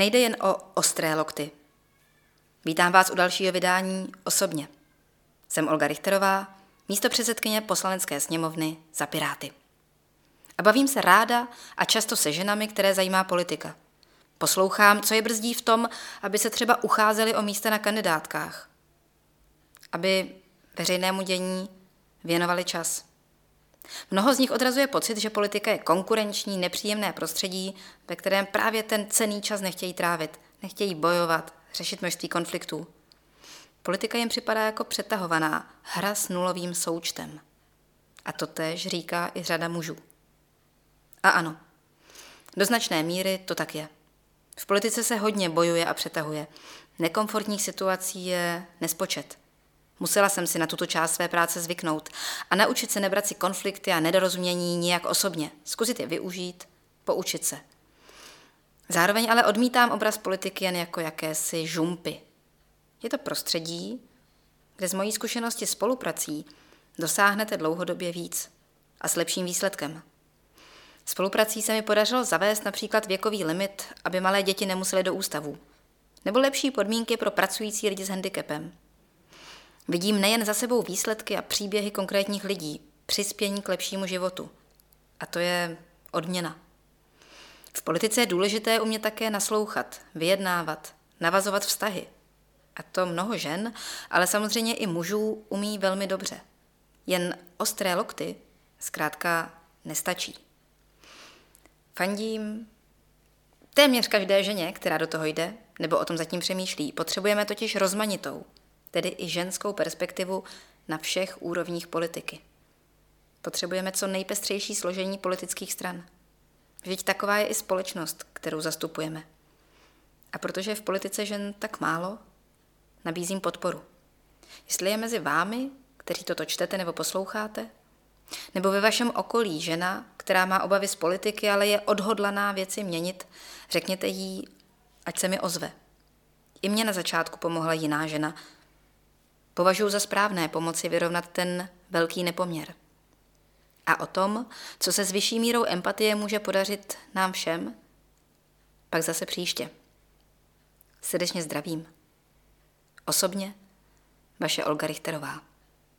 Nejde jen o ostré lokty. Vítám vás u dalšího vydání osobně. Jsem Olga Richterová, místo předsedkyně poslanecké sněmovny za Piráty. A bavím se ráda a často se ženami, které zajímá politika. Poslouchám, co je brzdí v tom, aby se třeba ucházeli o místa na kandidátkách. Aby veřejnému dění věnovali čas. Mnoho z nich odrazuje pocit, že politika je konkurenční, nepříjemné prostředí, ve kterém právě ten cený čas nechtějí trávit, nechtějí bojovat, řešit množství konfliktů. Politika jim připadá jako přetahovaná hra s nulovým součtem. A to též říká i řada mužů. A ano, do značné míry to tak je. V politice se hodně bojuje a přetahuje. Nekomfortních situací je nespočet. Musela jsem si na tuto část své práce zvyknout a naučit se nebrat si konflikty a nedorozumění nijak osobně. Zkusit je využít, poučit se. Zároveň ale odmítám obraz politiky jen jako jakési žumpy. Je to prostředí, kde z mojí zkušenosti spoluprací dosáhnete dlouhodobě víc a s lepším výsledkem. Spoluprací se mi podařilo zavést například věkový limit, aby malé děti nemusely do ústavu, nebo lepší podmínky pro pracující lidi s handicapem. Vidím nejen za sebou výsledky a příběhy konkrétních lidí, přispění k lepšímu životu. A to je odměna. V politice je důležité umět také naslouchat, vyjednávat, navazovat vztahy. A to mnoho žen, ale samozřejmě i mužů umí velmi dobře. Jen ostré lokty zkrátka nestačí. Fandím téměř každé ženě, která do toho jde, nebo o tom zatím přemýšlí. Potřebujeme totiž rozmanitou, tedy i ženskou perspektivu na všech úrovních politiky. Potřebujeme co nejpestřejší složení politických stran. Vždyť taková je i společnost, kterou zastupujeme. A protože je v politice žen tak málo, nabízím podporu. Jestli je mezi vámi, kteří toto čtete nebo posloucháte, nebo ve vašem okolí žena, která má obavy z politiky, ale je odhodlaná věci měnit, řekněte jí, ať se mi ozve. I mě na začátku pomohla jiná žena, Považuji za správné pomoci vyrovnat ten velký nepoměr. A o tom, co se s vyšší mírou empatie může podařit nám všem, pak zase příště. Srdečně zdravím. Osobně, vaše Olga Richterová.